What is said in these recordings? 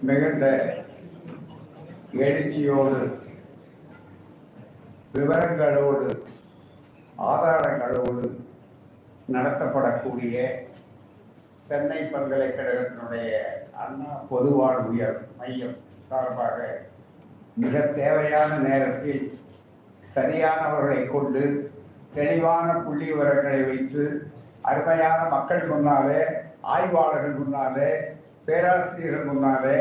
மிகுந்த எழுச்சியோடு விவரங்களோடு ஆதாரங்களோடு நடத்தப்படக்கூடிய சென்னை பல்கலைக்கழகத்தினுடைய அண்ணா பொதுவாழ் உயர் மையம் சார்பாக மிக தேவையான நேரத்தில் சரியானவர்களை கொண்டு தெளிவான புள்ளி விவரங்களை வைத்து அருமையான மக்கள் முன்னாலே ஆய்வாளர்கள் முன்னாலே பேராசிரியர்கள் முன்னாலே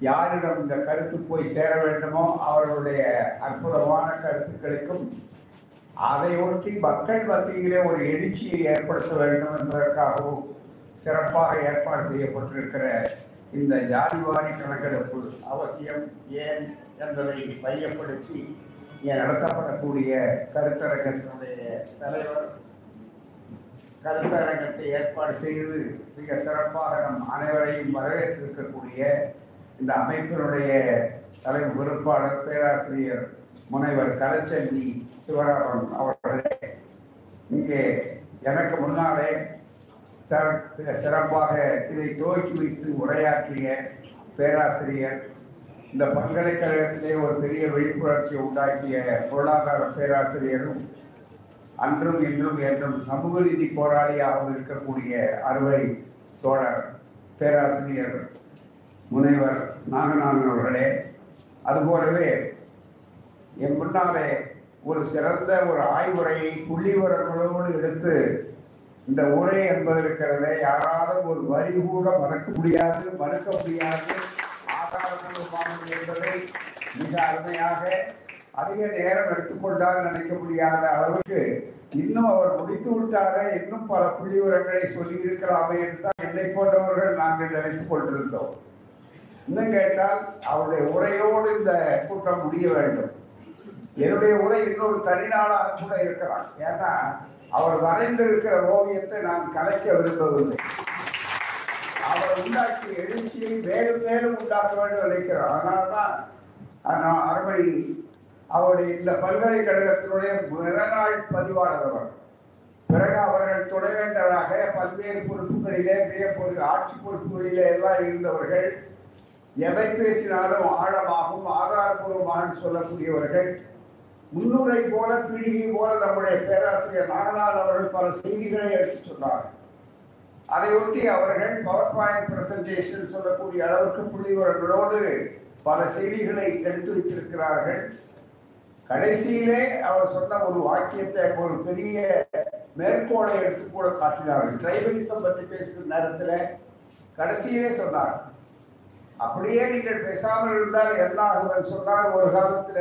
யாரிடம் இந்த கருத்து போய் சேர வேண்டுமோ அவர்களுடைய அற்புதமான கருத்துக்களுக்கும் அதை ஒட்டி மக்கள் மத்தியிலே ஒரு எழுச்சியை ஏற்படுத்த வேண்டும் என்பதற்காகவும் சிறப்பாக ஏற்பாடு செய்யப்பட்டிருக்கிற இந்த ஜாதிவாரி கணக்கெடுப்பு அவசியம் ஏன் என்பதை மையப்படுத்தி நடத்தப்படக்கூடிய கருத்தரங்கத்தினுடைய தலைவர் கருத்தரங்கத்தை ஏற்பாடு செய்து மிக சிறப்பாக நம் அனைவரையும் வரவேற்றிருக்கக்கூடிய இந்த அமைப்பினுடைய தலைமை பொறுப்பாளர் பேராசிரியர் முனைவர் கலைச்செல்வி சிவராமன் அவர்களே இங்கே எனக்கு முன்னாலே மிக சிறப்பாக இதை துவக்கி வைத்து உரையாற்றிய பேராசிரியர் இந்த பல்கலைக்கழகத்திலே ஒரு பெரிய விழிப்புணர்ச்சியை உண்டாக்கிய பொருளாதார பேராசிரியரும் அன்றும் இன்றும் என்றும் சமூக நீதி போராளியாகவும் இருக்கக்கூடிய அறுவை தோழர் பேராசிரியர் முனைவர் நாகநாதன் அவர்களே அதுபோலவே என் முன்னாலே ஒரு சிறந்த ஒரு ஆய்வுரையை புள்ளிவரங்களோடு எடுத்து இந்த உரை என்பது இருக்கிறதே யாராலும் ஒரு வரி கூட மறக்க முடியாது மறுக்க முடியாது. ஆதாரங்கள் என்பதை மிக அருமையாக அதிக நேரம் எடுத்துக்கொண்டால் நினைக்க முடியாத அளவுக்கு இன்னும் அவர் முடித்து விட்டாரே இன்னும் பல புள்ளிவிவரங்களை சொல்லி இருக்கலாமே என்றுதான் என்னை போன்றவர்கள் நாங்கள் நினைத்துக் கொண்டிருந்தோம். இன்னும் கேட்டால் அவருடைய உரையோடு இந்த கூட்டம் முடிய வேண்டும். என்னுடைய உரை இன்னொரு தனிநாளாக கூட இருக்கலாம். ஏன்னா அவர் வரைந்திருக்கிற ஓவியத்தை நான் கலைக்க விரும்பவில்லை. அவர் உண்டாக்கிய எழுச்சியை மேலும் மேலும் உண்டாக்க வேண்டும் நினைக்கிறோம் அதனால்தான் நான் அருமை அவருடைய இந்த பல்கலைக்கழகத்தினுடைய பிறநாள் பதிவாளர் அவர். பிறகு அவர்கள் துணைவேந்தராக பல்வேறு பொறுப்புகளிலே மிக ஆட்சி பொறுப்புகளிலே எல்லாம் இருந்தவர்கள் எதை பேசினாலும் ஆழமாகவும் ஆதாரபூர்வமாக சொல்லக்கூடியவர்கள். முன்னுரை போல பீடிகை போல நம்முடைய பேராசிரியர் நாகநாள் அவர்கள் பல செய்திகளை எடுத்து சொன்னார்கள் அதை ஒட்டி அவர்கள் பவர் பாயிண்ட் பிரசன்டேஷன் சொல்லக்கூடிய அளவுக்கு புள்ளிவர்களோடு பல செய்திகளை எடுத்து வைத்திருக்கிறார்கள் கடைசியிலே அவர் சொன்ன ஒரு வாக்கியத்தை ஒரு பெரிய மேற்கோளை எடுத்து கூட காட்டினார்கள் டிரைபலிசம் பற்றி பேசுகிற நேரத்தில் கடைசியிலே சொன்னார். அப்படியே நீங்கள் பேசாமல் இருந்தால் என்ன ஆகும் சொன்னால் ஒரு காலத்துல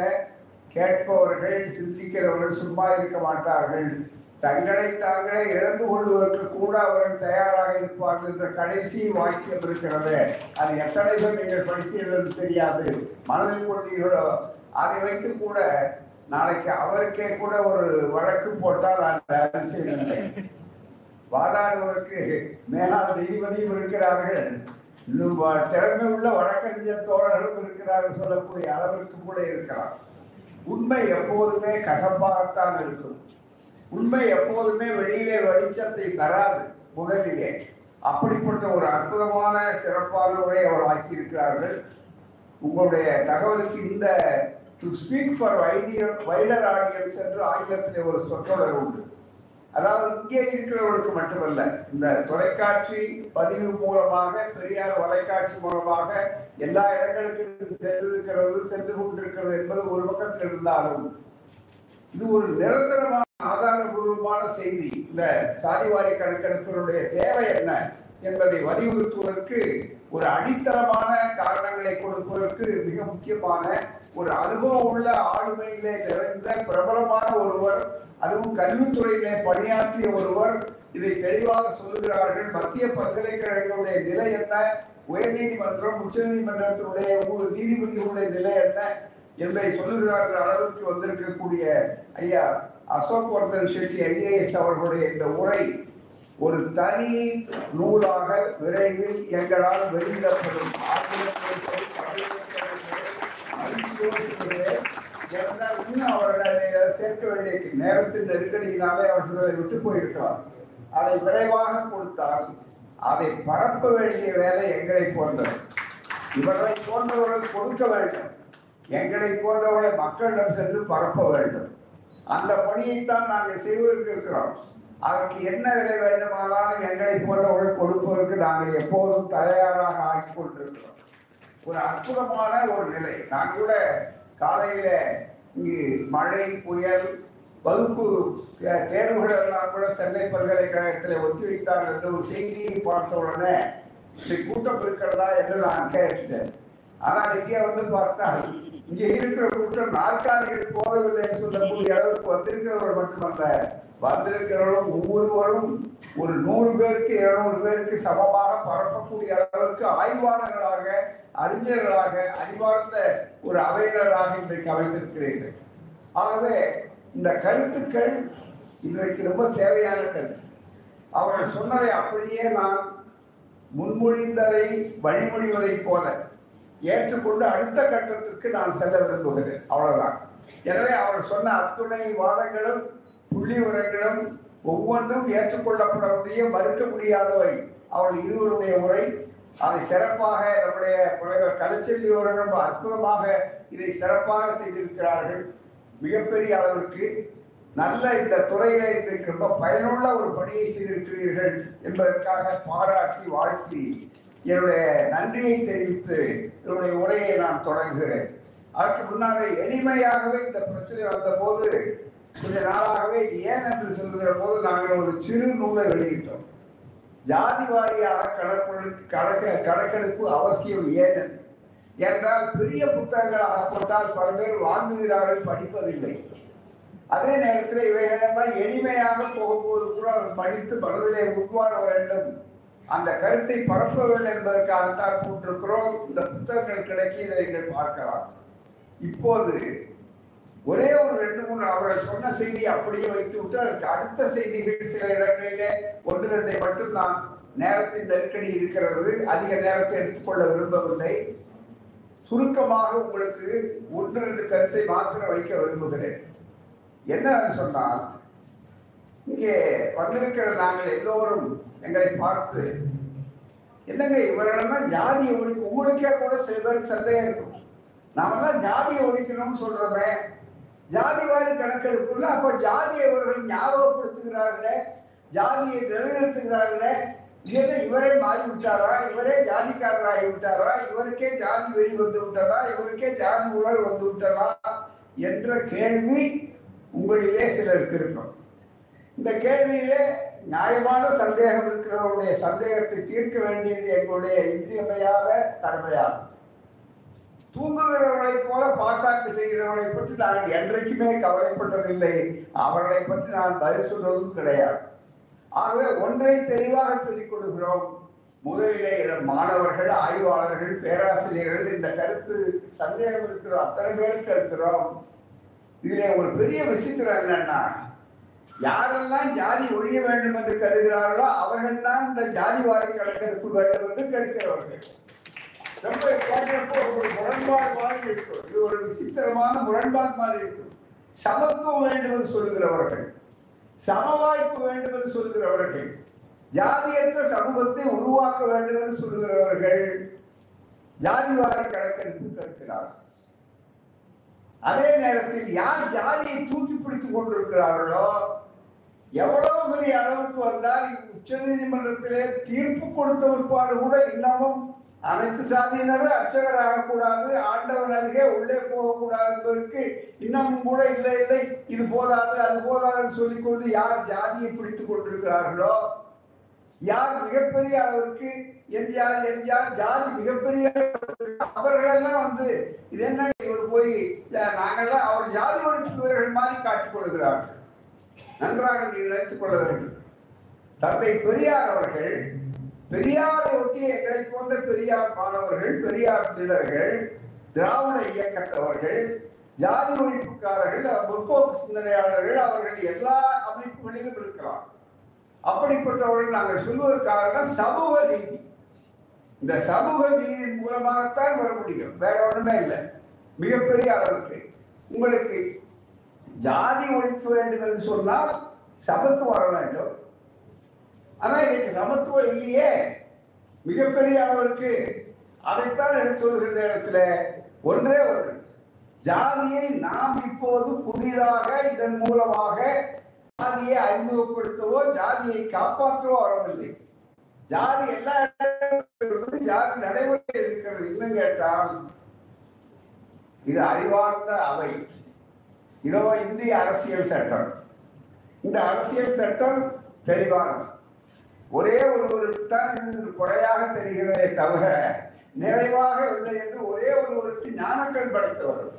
கேட்பவர்கள் சிந்திக்கிறவர்கள் சும்மா இருக்க மாட்டார்கள். தங்களை தாங்களே இழந்து கொள்வதற்கு கூட அவர்கள் தயாராக இருப்பார்கள் என்ற கடைசி வாக்கியம் இருக்கிறது. அது எத்தனை பேர் நீங்கள் படித்தீர்கள் தெரியாது. மனதில் கொண்டீர்களோ அதை வைத்து கூட நாளைக்கு அவருக்கே கூட ஒரு வழக்கு போட்டால் அந்த அரசியல் இல்லை. வாதாடுவதற்கு மேலான நீதிபதியும் இருக்கிறார்கள். இன்னும் திறமை உள்ள வழக்கறிஞர் தோழர்களும் இருக்கிறார்கள் சொல்லக்கூடிய அளவிற்கு கூட இருக்கலாம். உண்மை எப்போதுமே கசப்பாகத்தான் இருக்கும். உண்மை எப்போதுமே வெளியிலே வெளிச்சத்தை தராது முதலிலே. அப்படிப்பட்ட ஒரு அற்புதமான சிறப்பான உரை அவர் ஆக்கியிருக்கிறார்கள் உங்களுடைய தகவலுக்கு இந்த to speak for wider audience என்று ஆங்கிலத்திலே ஒரு சொற்றொடர் உண்டு. அதாவது இங்கே இருக்கிறவர்களுக்கு மட்டுமல்ல இந்த தொலைக்காட்சி பதிவு மூலமாக பெரியார் தொலைக்காட்சி மூலமாக எல்லா இடங்களுக்கும் சென்றிருக்கிறது சென்று கொண்டிருக்கிறது என்பது ஒரு பக்கத்தில் இருந்தாலும் இது ஒரு நிரந்தரமான ஆதாரபூர்வமான செய்தி. இந்த சாதிவாரி கணக்கெடுப்பினுடைய தேவை என்ன? என்பதை வலியுறுத்துவதற்கு ஒரு அடித்தளமான காரணங்களை கொடுப்பதற்கு மிக முக்கியமான ஒரு அனுபவம் உள்ள ஆளுமையிலே நிறைந்த பிரபலமான ஒருவர் அதுவும் கல்வித்துறையிலே பணியாற்றிய ஒருவர் இதை தெளிவாக சொல்லுகிறார்கள். மத்திய பல்கலைக்கழகங்களுடைய நிலை என்ன? உயர்நீதிமன்றம் உச்சநீதிமன்றத்தினுடைய ஒவ்வொரு நீதிபதிகளுடைய நிலை என்ன என்பதை சொல்லுகிறார்கள். அளவுக்கு வந்திருக்கக்கூடிய ஐயா அசோக் வர்தன் ஷெட்டி ஐஏஎஸ் அவர்களுடைய இந்த உரை ஒரு தனி நூலாக விரைவில் எங்களால் வெளியிடப்படும். அவர்களை சேர்க்க வேண்டிய நேரத்தின் நெருக்கடியினாலே அவர்களை விட்டு போயிருக்கிறார் அதை விரைவாக கொடுத்தால் அதை பரப்ப வேண்டிய வேலை எங்களை போன்றது. இவர்களை போன்றவர்கள் கொடுக்க வேண்டும். எங்களை போன்றவர்களை மக்களிடம் சென்று பரப்ப வேண்டும். அந்த பணியைத்தான் நாங்கள் செய்வதற்கு இருக்கிறோம் அதற்கு என்ன விலை வேண்டுமானாலும் எங்களை போன்றவர்கள் கொடுப்பதற்கு நாங்கள் எப்போதும் தயாராக ஆகிக் கொண்டிருக்கிறோம். ஒரு அற்புதமான ஒரு நிலை. நான் கூட காலையில இங்கு மழை புயல் வகுப்பு தேர்வுகள் எல்லாம் கூட சென்னை பல்கலைக்கழகத்தில் ஒத்திவைத்தார்கள் என்று ஒரு செய்தியை பார்த்த உடனே கூட்டம் இருக்கிறதா? என்று நான் கேட்டேன். ஆனால் இங்கே வந்து பார்த்தால் இங்கே இருக்கிற கூட்டம் நாற்காலிகள் போகவில்லை என்று சொல்லக்கூடிய அளவுக்கு வந்திருக்கிறவர்கள் மட்டுமல்ல வந்திருக்கிறவர்களும் ஒவ்வொருவரும் ஒரு நூறு பேருக்கு இருநூறு பேருக்கு சமமாக பரப்பக்கூடிய அளவுக்கு ஆய்வாளர்களாக அறிஞர்களாக அறிவார்ந்த ஒரு அவையினராக இன்றைக்கு அமைத்திருக்கிறீர்கள் ஆகவே இந்த கருத்துக்கள் இன்றைக்கு ரொம்ப தேவையான கருத்து. அவர்கள் சொன்னதை அப்படியே நான் முன்மொழிந்ததை வழிமொழிவதைப் போல ஏற்றுக்கொண்டு அடுத்த கட்டத்திற்கு நான் செல்ல விரும்புகிறேன். அவ்வளவுதான். எனவே அவர் சொன்ன அத்துணை வாதங்களும் புள்ளி உரைகளும் ஒவ்வொன்றும் ஏற்றுக்கொள்ளப்படக்கூடிய மறுக்க முடியாதவை. அவள் இருவருடைய உரை அதை சிறப்பாக நம்முடைய புலவர் கலைச்செல்வி அவர்கள் ரொம்ப அற்புதமாக இதை சிறப்பாக செய்திருக்கிறார்கள். மிகப்பெரிய அளவிற்கு நல்ல இந்த துறையில இன்றைக்கு ரொம்ப பயனுள்ள ஒரு பணியை செய்திருக்கிறீர்கள் என்பதற்காக பாராட்டி வாழ்த்தி என்னுடைய நன்றியை தெரிவித்து என்னுடைய உரையை நான் தொடங்குகிறேன் அதற்கு முன்னாலே எளிமையாகவே இந்த பிரச்சனை வந்த போது கொஞ்ச நாளாகவே ஏன் என்று சொல்லுகிற போது நாங்கள் ஒரு சிறு நூலை வெளியிட்டோம். ஜாதி வாரியாக கணக்கெடுப்பு கணக்க கணக்கெடுப்பு அவசியம் ஏன்? என்றால் பெரிய புத்தகங்களாக போட்டால் பல பேர் வாங்குகிறார்கள் படிப்பதில்லை. அதே நேரத்தில் இவைகளெல்லாம் எளிமையாக போகும்போது கூட அவர் படித்து மனதிலே உட்வார வேண்டும். அந்த கருத்தை பரப்ப வேண்டும் என்பதற்காகத்தான் கூட்டிருக்கிறோம் இந்த புத்தகங்கள் கிடைக்க இதை நீங்கள் பார்க்கலாம். இப்போது ஒரே ஒரு ரெண்டு மூணு அவர்கள் சொன்ன செய்தி அப்படியே வைத்து விட்டு அதற்கு அடுத்த செய்திகள் சில இடங்களிலே ஒன்று ரெண்டை மட்டும்தான் நேரத்தின் நெருக்கடி இருக்கிறது. அதிக நேரத்தை எடுத்துக்கொள்ள விரும்பவில்லை. சுருக்கமாக உங்களுக்கு ஒன்று ரெண்டு கருத்தை மாத்திரம் வைக்க விரும்புகிறேன். என்ன சொன்னால் இங்கே வந்திருக்கிற நாங்கள் எல்லோரும் எங்களை பார்த்து என்னங்க இவர்களெல்லாம் ஜாதியை ஒழிக்க உங்களுக்கே கூட சில பேருக்கு சந்தேகம் இருக்கும். நாமெல்லாம் ஜாதியை ஒழிக்கணும்னு சொல்றோமே. ஜாதிவாரி கணக்கெடுப்புல அப்ப ஜாதியை இவர்கள் ஞாபகப்படுத்துகிறார்களே ஜாதியை நிலைநிறுத்துகிறார்களே. என்ன இவரே மாறி விட்டாரா இவரே ஜாதிக்காரராகி விட்டாரா? இவருக்கே ஜாதி வெளி வந்து விட்டாரா இவருக்கே ஜாதி உணர்வு வந்து விட்டதா? என்ற கேள்வி உங்களிலே சிலருக்கு இருக்கும். இந்த கேள்வியிலே நியாயமான சந்தேகம் இருக்கிறவருடைய சந்தேகத்தை தீர்க்க வேண்டியது எங்களுடைய இன்றியமையாத கடமையாகும். தூங்குகிறவர்களைப் போல பாசாங்கு செய்கிறவர்களை பற்றி நாங்கள் என்றைக்குமே கவலைப்பட்டதில்லை. அவர்களை பற்றி நான் பதில் சொல்வதும் கிடையாது. ஆகவே ஒன்றை தெளிவாக சொல்லிக் கொடுக்கிறோம் முதலிலே இடம் மாணவர்கள் ஆய்வாளர்கள் பேராசிரியர்கள் இந்த கருத்து சந்தேகம் இருக்கிறோம். அத்தனை பேருக்கு இருக்கிறோம் இதிலே ஒரு பெரிய விசித்திரம் என்னன்னா யாரெல்லாம் ஜாதி ஒழிய வேண்டும் என்று கருதுகிறார்களோ அவர்கள் தான் இந்த ஜாதி வாரி கணக்கெடுப்பு வேண்டும் என்று கேட்கிறவர்கள். ரொம்ப கேட்கிறப்போ ஒரு முரண்பாடு மாதிரி இருக்கும். இது ஒரு விசித்திரமான முரண்பாடு மாதிரி இருக்கும். சமத்துவம் வேண்டும் என்று சொல்லுகிறவர்கள். சம வாய்ப்பு வேண்டும் என்று சொல்லுகிறவர்கள். ஜாதியற்ற சமூகத்தை உருவாக்க வேண்டும் என்று சொல்லுகிறவர்கள் ஜாதிவாரி கணக்கெடுப்பு கேட்கிறார்கள் அதே நேரத்தில் யார் ஜாதியை தூக்கி பிடித்துக் கொண்டிருக்கிறார்களோ எவ்வளவு பெரிய அளவுக்கு வந்தால் உச்ச நீதிமன்றத்திலே தீர்ப்பு கொடுத்த பிற்பாடு கூட இன்னமும் அனைத்து சாதியினரும் அர்ச்சகர் ஆகக்கூடாது ஆண்டவன் அருகே உள்ளே போகக்கூடாது என்பதற்கு இன்னமும் கூட இல்லை இல்லை. இது போதாது அது போதாதுன்னு சொல்லிக்கொண்டு யார் ஜாதியை பிடித்துக் கொண்டிருக்கிறார்களோ யார் மிகப்பெரிய அளவிற்கு என் எம்ஜிஆர் ஜாதி ஜாதி மிகப்பெரிய அவர்களெல்லாம் வந்து இது என்ன இவர் போய் நாங்கள்லாம் நாங்கெல்லாம் அவர் ஜாதி ஒழிப்பு வீரர்கள் மாதிரி காட்டிக் கொள்கிறார்கள். நன்றாக நீங்கள் நினைத்துக் கொள்ள வேண்டும். தந்தை பெரியார் அவர்கள் பெரியாரை ஒட்டி எங்களை போன்ற பெரியார் மாணவர்கள் பெரியார் சீடர்கள் திராவிட இயக்கத்தவர்கள் ஜாதி ஒழிப்புக்காரர்கள் முற்போக்கு சிந்தனையாளர்கள் அவர்கள் எல்லா அமைப்புகளிலும் இருக்கிறார். அப்படிப்பட்டவர்கள் நாங்கள் சொல்வதற்கு காரணம் சமூக நீதி. இந்த சமூக நீதியின் மூலமாகத்தான் வர முடியும். வேற ஒண்ணுமே இல்லை. மிகப்பெரிய அளவுக்கு. உங்களுக்கு ஜாதி ஒழிக்க வேண்டும் என்று சொன்னால் சமத்துவம் வர வேண்டும். ஆனா இன்னைக்கு சமத்துவம் இல்லையே. மிகப்பெரிய அளவிற்கு அதைத்தான் எடுத்து சொல்கின்ற இடத்துல ஒன்றே ஒன்று. ஜாதியை நாம் இப்போது புதிதாக இதன் மூலமாக ஜாதியை அறிமுகப்படுத்தவோ ஜாதியை காப்பாற்றவோ வரவில்லை ஜாதி எல்லா ஜாதி நடைமுறை இருக்கிறது. இன்னும் கேட்டால் இது அறிவார்ந்த அவை. இதோ இந்திய அரசியல் சட்டம். இந்த அரசியல் சட்டம் தெளிவானது ஒரே ஒருவருக்குத்தான் இது குறையாக தெரிகிறதே தவிர நிறைவாக இல்லை என்று ஒரே ஒருவருக்கு ஞானக்கண் படைத்தவர்கள்.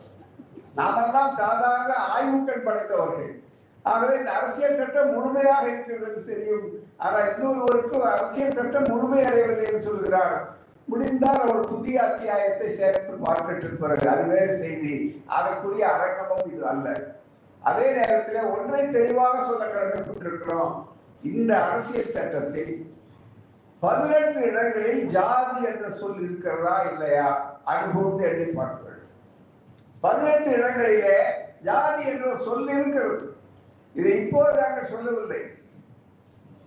நாமெல்லாம் சாதாரண ஆய்வுக்கள் படைத்தவர்கள். ஆகவே இந்த அரசியல் சட்டம் முழுமையாக இருக்கிறது என்று தெரியும். ஆனால் இன்னொருவருக்கு அரசியல் சட்டம் முழுமை அடையவில்லை என்று சொல்கிறார் முடிந்தால் அவர் புதிய அத்தியாயத்தை சேர பார்க்கட்டும் பிறகு அது செய்தி. அதற்குரிய அரங்கமும் இது அல்ல. அதே நேரத்தில் ஒன்றை தெளிவாக சொல்ல கடமைப்பட்டிருக்கிறோம். இந்த அரசியல் சட்டத்தில் பதினெட்டு இடங்களில் ஜாதி என்ற சொல் இருக்கிறதா இல்லையா? அனுபவத்தை எண்ணி பார்க்க பதினெட்டு இடங்களிலே ஜாதி என்ற சொல் இருக்கிறது. இதை இப்போது நாங்கள் சொல்லவில்லை.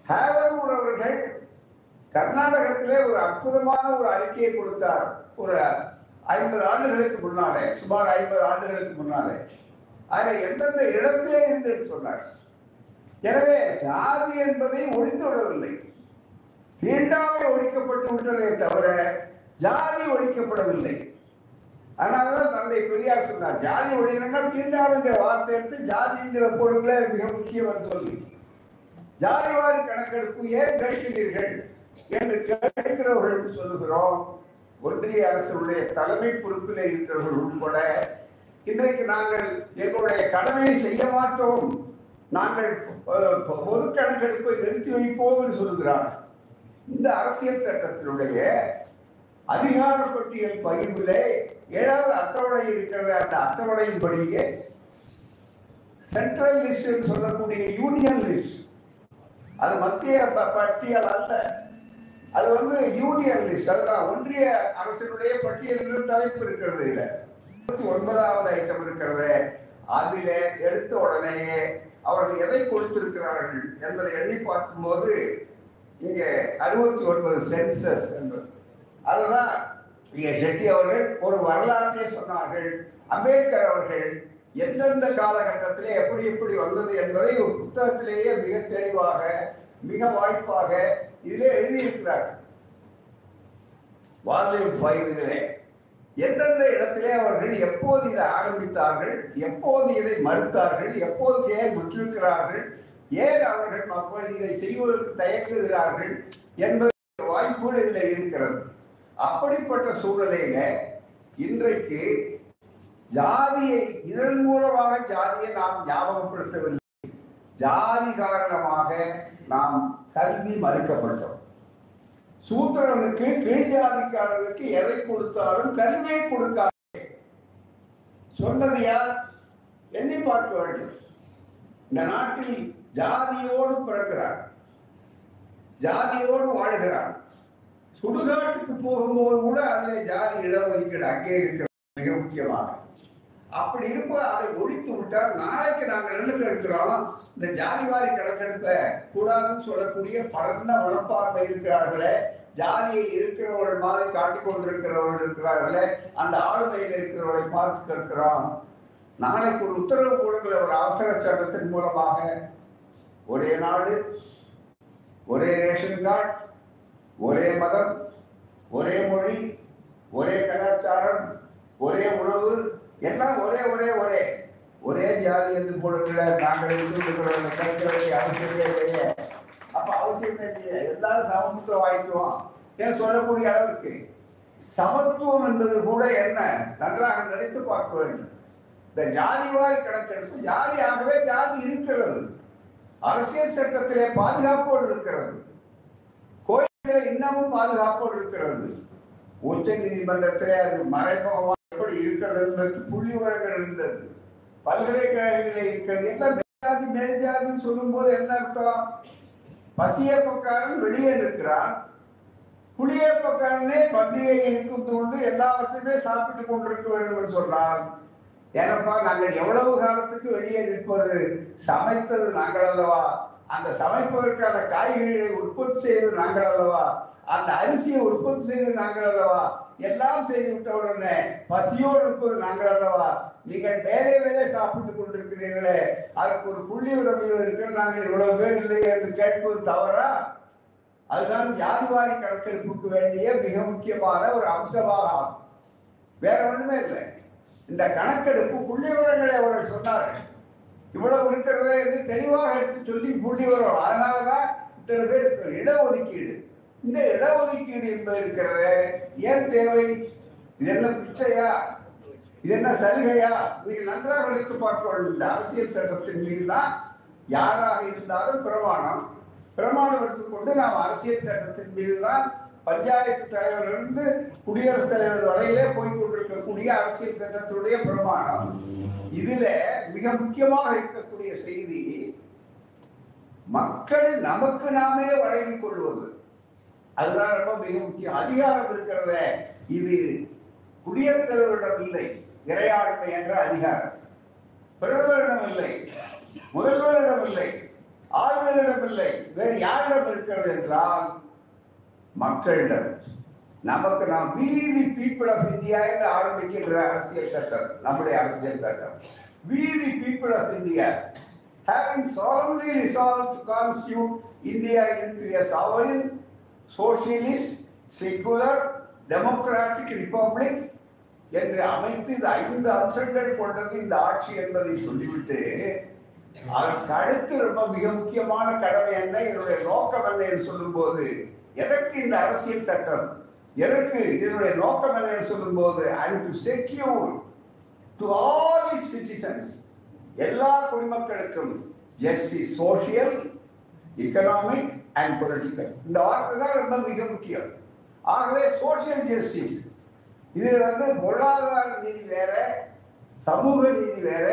ஹேவரூர் அவர்கள் கர்நாடகத்திலே ஒரு அற்புதமான ஒரு அறிக்கையை கொடுத்தார். ஒரு ஐம்பது ஆண்டுகளுக்கு முன்னாலே சுமார் ஐம்பது ஆண்டுகளுக்கு முன்னாலே. அதில் எந்தெந்த இடத்திலே இருந்து சொன்னார். எனவே ஜாதி என்பதை ஒழித்து விடவில்லை. தீண்டாமை ஒழிக்கப்பட்டு விட்டதே தவிர ஜாதி ஒழிக்கப்படவில்லை. அதனாலதான் தந்தை பெரியார் சொன்னார் ஜாதி ஒழிக்கணும்னா தீண்டாமைங்கிற வார்த்தை எடுத்து ஜாதிங்கிற பொருளே மிக முக்கியம் சொல்லி. ஜாதிவாரி கணக்கெடுப்பு ஏன் கேட்கிறீர்கள் என்று கேட்கிறவர்களுக்கு சொல்லுகிறோம். ஒன்றிய அரசுடைய தலைமை பொறுப்பில் இருக்கிறவர்கள் உட்பட இன்றைக்கு நாங்கள் எங்களுடைய கடமையை செய்ய மாட்டோம். நாங்கள் பொது கணக்கெடுப்பை நிறுத்தி வைப்போம் என்று சொல்லுகிறார். இந்த அரசியல் சட்டத்தினுடைய அதிகார பட்டியல் பகிர்விலே ஏழாவது அட்டவணை இருக்கிறது. அந்த அட்டவணையின்படியே சென்ட்ரல் லிஸ்ட் சொல்லக்கூடிய யூனியன் லிஸ்ட் அது மத்திய பட்டியல் அல்ல. அது வந்து யூனியன் லிஸ்ட் அதுதான் ஒன்றிய அரசினுடைய பட்டியல் தலைப்பு இருக்கிறது இல்ல ஒன்பதாவது ஐட்டம் இருக்கிறது. அதிலே எடுத்த உடனேயே அவர்கள் எதை கொடுத்திருக்கிறார்கள் என்பதை எண்ணி பார்க்கும்போது இங்கே அறுபத்தி ஒன்பது சென்சஸ் என்பது. அதுதான் இங்கே ஷெட்டி அவர்கள் ஒரு வரலாற்றை சொன்னார்கள். அம்பேத்கர் அவர்கள் எந்தெந்த காலகட்டத்திலே எப்படி எப்படி வந்தது என்பதை ஒரு புத்தகத்திலேயே மிக தெளிவாக மிக வாய்ப்பாக இதிலே எழுதியிருக்கிறார். வால்யூம் ஃபைவ் இதிலே. எந்தெந்த இடத்திலே அவர்கள் எப்போது இதை ஆரம்பித்தார்கள் எப்போது இதை மறுத்தார்கள் எப்போது ஏன் முற்றிருக்கிறார்கள் ஏன் அவர்கள் மக்கள் இதை செய்வதற்கு தயக்குகிறார்கள் என்பது வாய்ப்புகள் இதில் இருக்கிறது. அப்படிப்பட்ட சூழ்நிலையில இன்றைக்கு ஜாதியை இதன் மூலமாக ஜாதியை நாம் ஞாபகப்படுத்தவில்லை. ஜாதி காரணமாக நாம் கல்வி மறுக்கப்பட்டோம். சூத்திரனுக்கு கீழ்ஜாதிக்காரனுக்கு எதை கொடுத்தாலும் கல்வியை கொடுக்காதே. சொன்னது யார்? எண்ணி பார்க்க வேண்டும். இந்த நாட்டில் ஜாதியோடு பிறக்கிறார். ஜாதியோடு வாழ்கிறார். சுடுகாட்டுக்கு போகும்போது கூட அதில் ஜாதி இடஒதுக்கீடு அங்கே இருக்கிறது மிக முக்கியமாக. அப்படி இருப்போம் அதை ஒழித்து விட்டால் நாளைக்கு நாங்கள் என்ன இருக்கிறோம் இந்த ஜாதிவாரி கணக்கெடுப்பை கூடாதுன்னு சொல்லக்கூடிய பரந்த மனப்பான்மை இருக்கிறார்களே. ஜாதியை இருக்கிறவர்கள் மாதிரி காட்டிக் கொண்டிருக்கிறவர்கள் இருக்கிறார்களே. அந்த ஆளுமையில் இருக்கிறவர்களை பார்த்து கேட்கிறோம். நாளைக்கு ஒரு உத்தரவு கொடுக்கிற ஒரு அவசர சட்டத்தின் மூலமாக. ஒரே நாடு ஒரே ரேஷன் கார்டு ஒரே மதம் ஒரே மொழி ஒரே கலாச்சாரம் ஒரே உணவு எல்லாம் ஒரே ஒரே ஒரே. ஒரே ஜாதி என்று போடுகிற நாங்கள் இந்துக்கள் அவசியமே இல்லையே. அப்ப அவசியமே இல்லையே. எல்லாரும் சமத்துவம் வாய்க்குவோம் ஏன் சொல்லக்கூடிய அளவுக்கு? சமத்துவம் என்பது கூட என்ன? நன்றாக நினைத்து பார்க்க வேண்டும். இந்த ஜாதிவாய் கணக்கெடுப்பு ஜாதியாகவே ஜாதி இருக்கிறது. அரசியல் சட்டத்திலே பாதுகாப்போடு இருக்கிறது. கோயிலே இன்னமும் பாதுகாப்போடு இருக்கிறது. உச்ச நீதிமன்றத்திலே அது மறைமுகமாக எப்படி இருக்கிறது என்பதற்கு புள்ளி உரங்கள் இருந்தது. பல்கலைக்கழகங்களில் இருக்கிறது. எல்லாம் மேஜாதி மேல்ஜாதின்னு சொல்லும் போது என்ன அர்த்தம்? பசியப்பக்காரன் வெளியே இருக்கிறான் புளியப்பக்காரனே பந்தியை இருக்கும் கொண்டு எல்லாவற்றையுமே சாப்பிட்டு கொண்டிருக்க வேண்டும் என்று சொன்னால் ஏனப்பா நாங்கள் எவ்வளவு காலத்துக்கு வெளியே நிற்பது? சமைத்தது நாங்கள் அல்லவா? அந்த சமைப்பதற்கான காய்கறிகளை உற்பத்தி செய்து நாங்கள் அல்லவா? அந்த அரிசியை உற்பத்தி செய்து நாங்கள் அல்லவா? எல்லாம் செய்து விட்ட உடனே பசியோடு இருப்பது நாங்கள் அல்லவா? நீங்கள் வேலை வேலை சாப்பிட்டுக் கொண்டிருக்கிறீர்களே அதற்கு ஒரு புள்ளி உடமையோ இருக்கிற நாங்கள் இவ்வளவு பேர் இல்லை என்று கேட்பது தவறா? அதுதான் ஜாதிவாரி கணக்கெடுப்புக்கு வேண்டிய மிக முக்கியமான ஒரு அம்சமாக ஆகும். வேற ஒண்ணுமே இல்லை. இந்த கணக்கெடுப்பு புள்ளி விவரங்களை அவர்கள் சொன்னார்கள். இவ்வளவு இருக்கிறதே என்று தெளிவாக எடுத்து சொல்லி புள்ளி வரும். அதனாலதான் இத்தனை பேர் இடஒதுக்கீடு. இந்த இடஒதுக்கீடு என்பது இருக்கிறது ஏன் தேவை? இது என்ன பிச்சையா? இது என்ன சலுகையா? நீங்கள் நன்றாக எடுத்து பார்க்க இந்த அரசியல் சட்டத்தின் மீது தான் யாராக இருந்தாலும் பிரமாணம். பிரமாணம் எடுத்துக்கொண்டு நாம் அரசியல் சட்டத்தின் மீது தான் பஞ்சாயத்து தலைவரிலிருந்து குடியரசுத் தலைவர் வரையிலே போய் கொண்டிருக்கக்கூடிய அரசியல் சட்டத்தினுடைய பிரமாணம். இதுல மிக முக்கியமாக இருக்கக்கூடிய செய்தி மக்கள் நமக்கு நாமே வழங்கிக் கொள்வது. அதுதான் ரொம்ப மிக முக்கியம். அதிகாரம் இருக்கிறத இது குடியரசுத் தலைவரிடம் இல்லை. இறையாண்மை என்ற அதிகாரம். பிரதமரிடம் இல்லை. முதல்வரிடம் இல்லை. ஆளுநரிடம் இல்லை. வேறு யாரிடம் இருக்கிறது என்றால் மக்களிடம். நமக்கு நாம் வீதி பீப்புள் ஆஃப் இந்தியா என்று ஆரம்பிக்கின்ற அரசியல் சட்டம் நம்முடைய அரசியல் சட்டம். We the people of India having solemnly resolved to constitute India into a sovereign, socialist, secular, democratic republic என்று அமைத்து இது ஐந்து அம்சங்கள் கொண்டது இந்த ஆட்சி என்பதை சொல்லிவிட்டு அதற்கு அடுத்து ரொம்ப மிக முக்கியமான கடமை என்ன? என்னுடைய நோக்கம் என்ன என்று சொல்லும்போது எதற்கு இந்த அரசியல் சட்டம் எனக்கு இதனுடைய நோக்கம் என்னன்னு சொல்லும்போது and to secure to all it citizens எல்லா குடிமக்களுக்கும் justice social economic and political இந்த வார்த்தை தான் ரொம்ப மிக முக்கியம். ஆகவே சோசியல் ஜஸ்டிஸ் இது வந்து பொருளாதார நீதி வேற சமூக நீதி வேற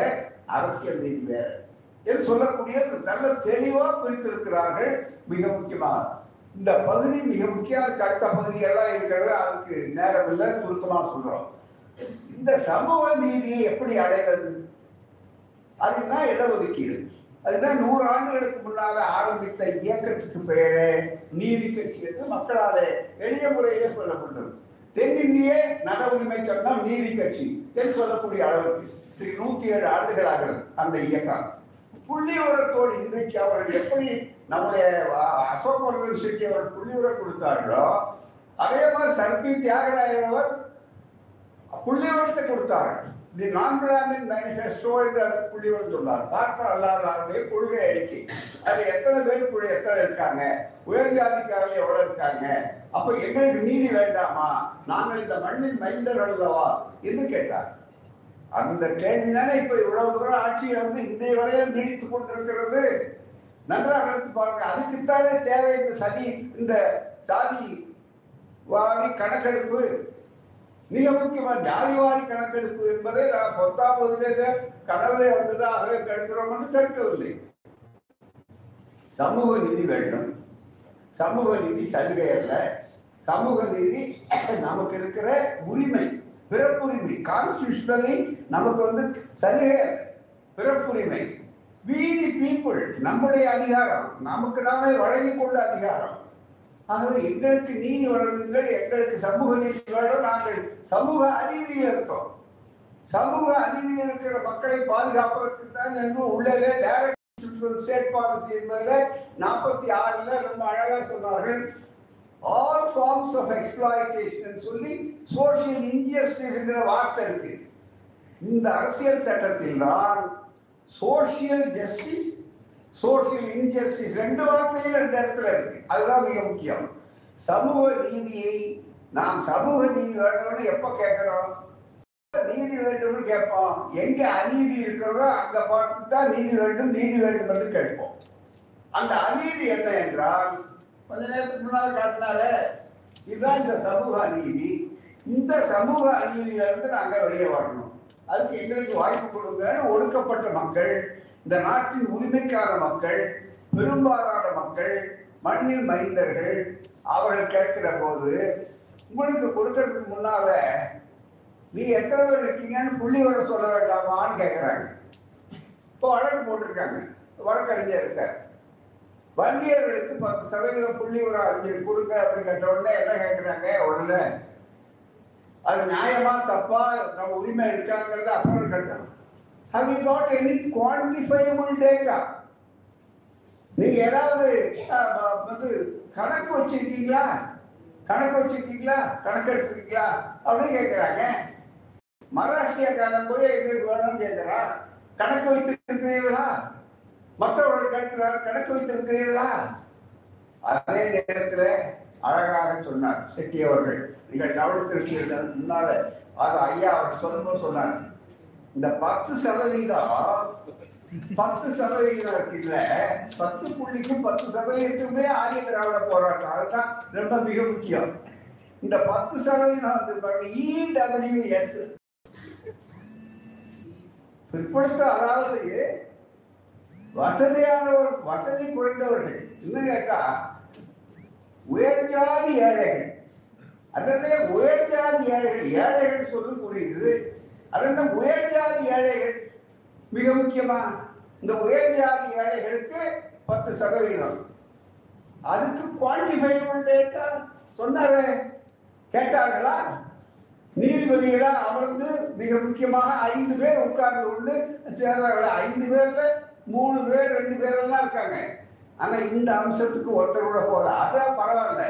அரசியல் நீதி வேற. என்று சொல்லக்கூடிய நல்ல தெளிவாக பிரித்திருக்கிறார்கள் மிக முக்கியமாக. இந்த பகுதி மிக முக்கிய அதுக்கு அடுத்த பகுதி எல்லாம் இருக்கிறது அதுக்கு நேரம் இல்லை சுருக்கமா சொல்றோம். இந்த சமூக நீதியை எப்படி அடைகிறது? அதுதான் இடஒதுக்கீடு. அதுதான் நூறு ஆண்டுகளுக்கு முன்னால ஆரம்பித்த இயக்கத்துக்கு பெயரே நீதி கட்சி என்று மக்களாலே எளிய முறையிலே சொல்லப்பட்டது. தென்னிந்திய நல உரிமை சட்டம் நீதி கட்சி என்று சொல்லக்கூடிய அளவுக்கு நூத்தி ஏழு ஆண்டுகள் ஆகிறது அந்த இயக்கம். புள்ளி உரத்தோடு இன்றைக்கு அவர்கள் எப்படி நம்முடைய அசோக் வர்தன் செட்டி அவர் புள்ளி கொடுத்தார்களோ அதே மாதிரி சர்பி தியாகராயர் அவர் புள்ளி கொடுத்தார்கள் தி நான் பிராமின் மேனிஃபெஸ்டோ என்று புள்ளிவன் சொன்னார். பார்ப்பன அல்லாதாருடைய கொள்கை அறிக்கை. அது எத்தனை பேர் புள்ளி எத்தனை இருக்காங்க? உயர் ஜாதிக்காரர்கள் எவ்வளவு இருக்காங்க? அப்ப எங்களுக்கு நீதி வேண்டாமா? நாங்கள் இந்த மண்ணின் மைந்தர் அல்லவா? என்று கேட்டார். அந்த கேள்வி தானே இப்ப இவ்வளவு தூரம் ஆட்சியில் வந்து இன்றைய வரையில் நீடித்துக் கொண்டிருக்கிறது. நன்றாக எடுத்து பாருங்க அதுக்குத்தானே தேவை இந்த சதி இந்த சாதி வாரி கணக்கெடுப்பு. மிக முக்கியமா ஜாதிவாரி கணக்கெடுப்பு என்பதை நான் பத்தாம் வகுதிலே கடவுளை வந்ததாக கேட்கிறோம் என்று கேட்கவில்லை. சமூக நீதி வேண்டும். சமூக நீதி சலுகை அல்ல. சமூக நீதி நமக்கு இருக்கிற உரிமை பிறப்புரிமை கான்ஸ்டியூஷனலி நமக்கு வந்து சலுகை பிறப்புரிமை. வீதி பீப்புள் நம்முடைய அதிகாரம் நமக்கு நாமே வழங்கி கொண்ட அதிகாரம். ஆகவே எங்களுக்கு நீதி வழங்குங்கள் எங்களுக்கு சமூக நீதி வேண்டும் நாங்கள் சமூக அநீதியில் இருக்கோம். சமூக அநீதியில் இருக்கிற மக்களை பாதுகாப்பதற்கு தான் என்று உள்ளே டைரக்ட் ஸ்டேட் பாலிசி என்பதில் நாற்பத்தி ஆறுல ரொம்ப அழகா சொன்னார்கள். ஆல் ஃபார்ம்ஸ் ஆஃப் எக்ஸ்பிளாய்டேஷன் சொல்லி சோசியல் இன்ஜஸ்டிஸ்ங்கிற வார்த்தை இருக்கு. இந்த அரசியல் சட்டத்தில் தான் சோசியல் ஜஸ்டிஸ் சோசியல் இன்ஜஸ்டிஸ் ரெண்டு வார்த்தையும் ரெண்டு இடத்துல இருக்கு. அதுதான் மிக முக்கியம். சமூக நீதியை நாம் சமூக நீதி வேண்டும்னு எப்ப கேட்கிறோம்? நீதி வேண்டும்னு கேட்போம். எங்க அநீதி இருக்கிறதோ அங்க பார்த்து தான் நீதி வேண்டும் நீதி வேண்டும் என்று கேட்போம். அந்த அநீதி என்ன என்றால் கொஞ்ச நேரத்துக்கு முன்னால் காட்டினாரு இதுதான் இந்த சமூக அநீதி. இந்த சமூக அநீதியிலிருந்து நாங்கள் வெளியே வரணும். அதுக்கு எங்களுக்கு வாய்ப்பு கொடுங்க ஒடுக்கப்பட்ட மக்கள் இந்த நாட்டின் உரிமைக்கார மக்கள் பெரும்பாலான மக்கள் மண்ணின் மைந்தர்கள் அவர்கள் கேட்கிற போது உங்களுக்கு கொடுக்கறதுக்கு முன்னால நீ எத்தனை பேர் இருக்கீங்கன்னு புள்ளி வர சொல்ல வேண்டாமான்னு கேட்குறாங்க இப்போ வழக்கு போட்டிருக்காங்க. வழக்கறிஞர் இருக்கார். வங்கியர்களுக்கு பத்து சதவீதம் புள்ளி ஒரு அறிஞர் கொடுங்க அப்படின்னு கேட்ட உடனே என்ன கேட்குறாங்க உடனே அது நியாயமா தப்பா நம்ம உரிமை இருக்காங்கிறது அப்புறம் இருக்கட்டும் how you got any quantifiable data நீங்க ஏதாவது வந்து கணக்கு வச்சிருக்கீங்களா? கணக்கு வச்சிருக்கீங்களா? கணக்கு எடுத்திருக்கீங்களா? அப்படின்னு கேட்கிறாங்க மகாராஷ்டிரக்காரன் போய் எங்களுக்கு வேணும்னு கேட்கிறா கணக்கு வைத்திருக்கிறீர்களா? மற்றவர்கள் கேட்கிறார் கணக்கு வைத்திருக்கிறீர்களா? அதே நேரத்தில் அழகாக சொன்னார் செட்டி அவர்கள். நீங்கள் கவனித்திருக்கிறீர்கள் முன்னால. அது ஐயா அவர் சொல்லணும் சொன்னார் இந்த பத்து சதவீதம் பத்து சதவீதம் இருக்குல்ல பத்து புள்ளிக்கும் பத்து சதவீதத்துக்குமே ஆரிய திராவிட போராட்டம் அதுதான் ரொம்ப மிக முக்கியம். இந்த பத்து சதவீதம் வந்து பாருங்க இடபிள்யூஎஸ் பிற்படுத்த அதாவது வசதியானவர் வசதி குறைந்தவர்கள் இன்னும் கேட்டா உயர்ஜாதி ஏழைகள். அதனே உயர்ஜாதி ஏழைகள். ஏழைகள் சொல்லும் புரியுது அதனால உயர்ஜாதி ஏழைகள். மிக முக்கியமா இந்த உயர்ஜாதி ஏழைகளுக்கு பத்து சதவீதம். அதுக்கு குவான்டிஃபைபிள் டேட்டா சொன்னாரு. கேட்டார்களா? நீதிபதியிடம் அமர்ந்து மிக முக்கியமாக ஐந்து பேர் உட்கார்ந்து கொண்டு சேர்ந்தார்கள் ஐந்து பேர்ல மூணு பேர் ரெண்டு பேர் எல்லாம் இருக்காங்க. ஆனா இந்த அம்சத்துக்கு ஒருத்தர் கூட போகல. அதான் பரவாயில்ல.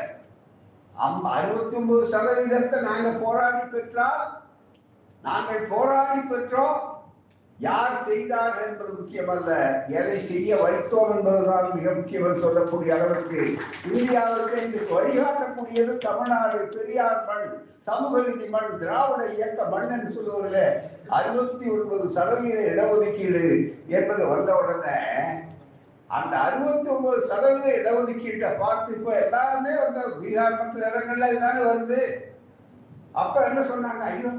அம் அறுபத்தி ஒன்பது சதவீதத்தை நாங்க போராடி பெற்றால் நாங்கள் போராடி பெற்றோம். யார் செய்தார்கள் என்பது முக்கியமல்ல. எதை செய்ய வைத்தோம் என்பதுதான் மிக முக்கியம் என்று சொல்லக்கூடிய அளவிற்கு இந்தியாவிற்கு இன்று வழிகாட்டக்கூடியது தமிழ்நாடு பெரியார் மண் சமூக நீதி மண் திராவிட இயக்க மண் என்று சொல்லுவதில் அறுபத்தி ஒன்பது சதவீத இடஒதுக்கீடு என்பது வந்த உடனே அந்த அறுபத்தி ஒன்பது சதவீத இடஒதுக்கீட்டை பார்த்து இப்ப எல்லாருமே வந்து பீகார் மற்ற இடங்கள்ல இதுதானே வருது. அப்ப என்ன சொன்னாங்க? ஐயோ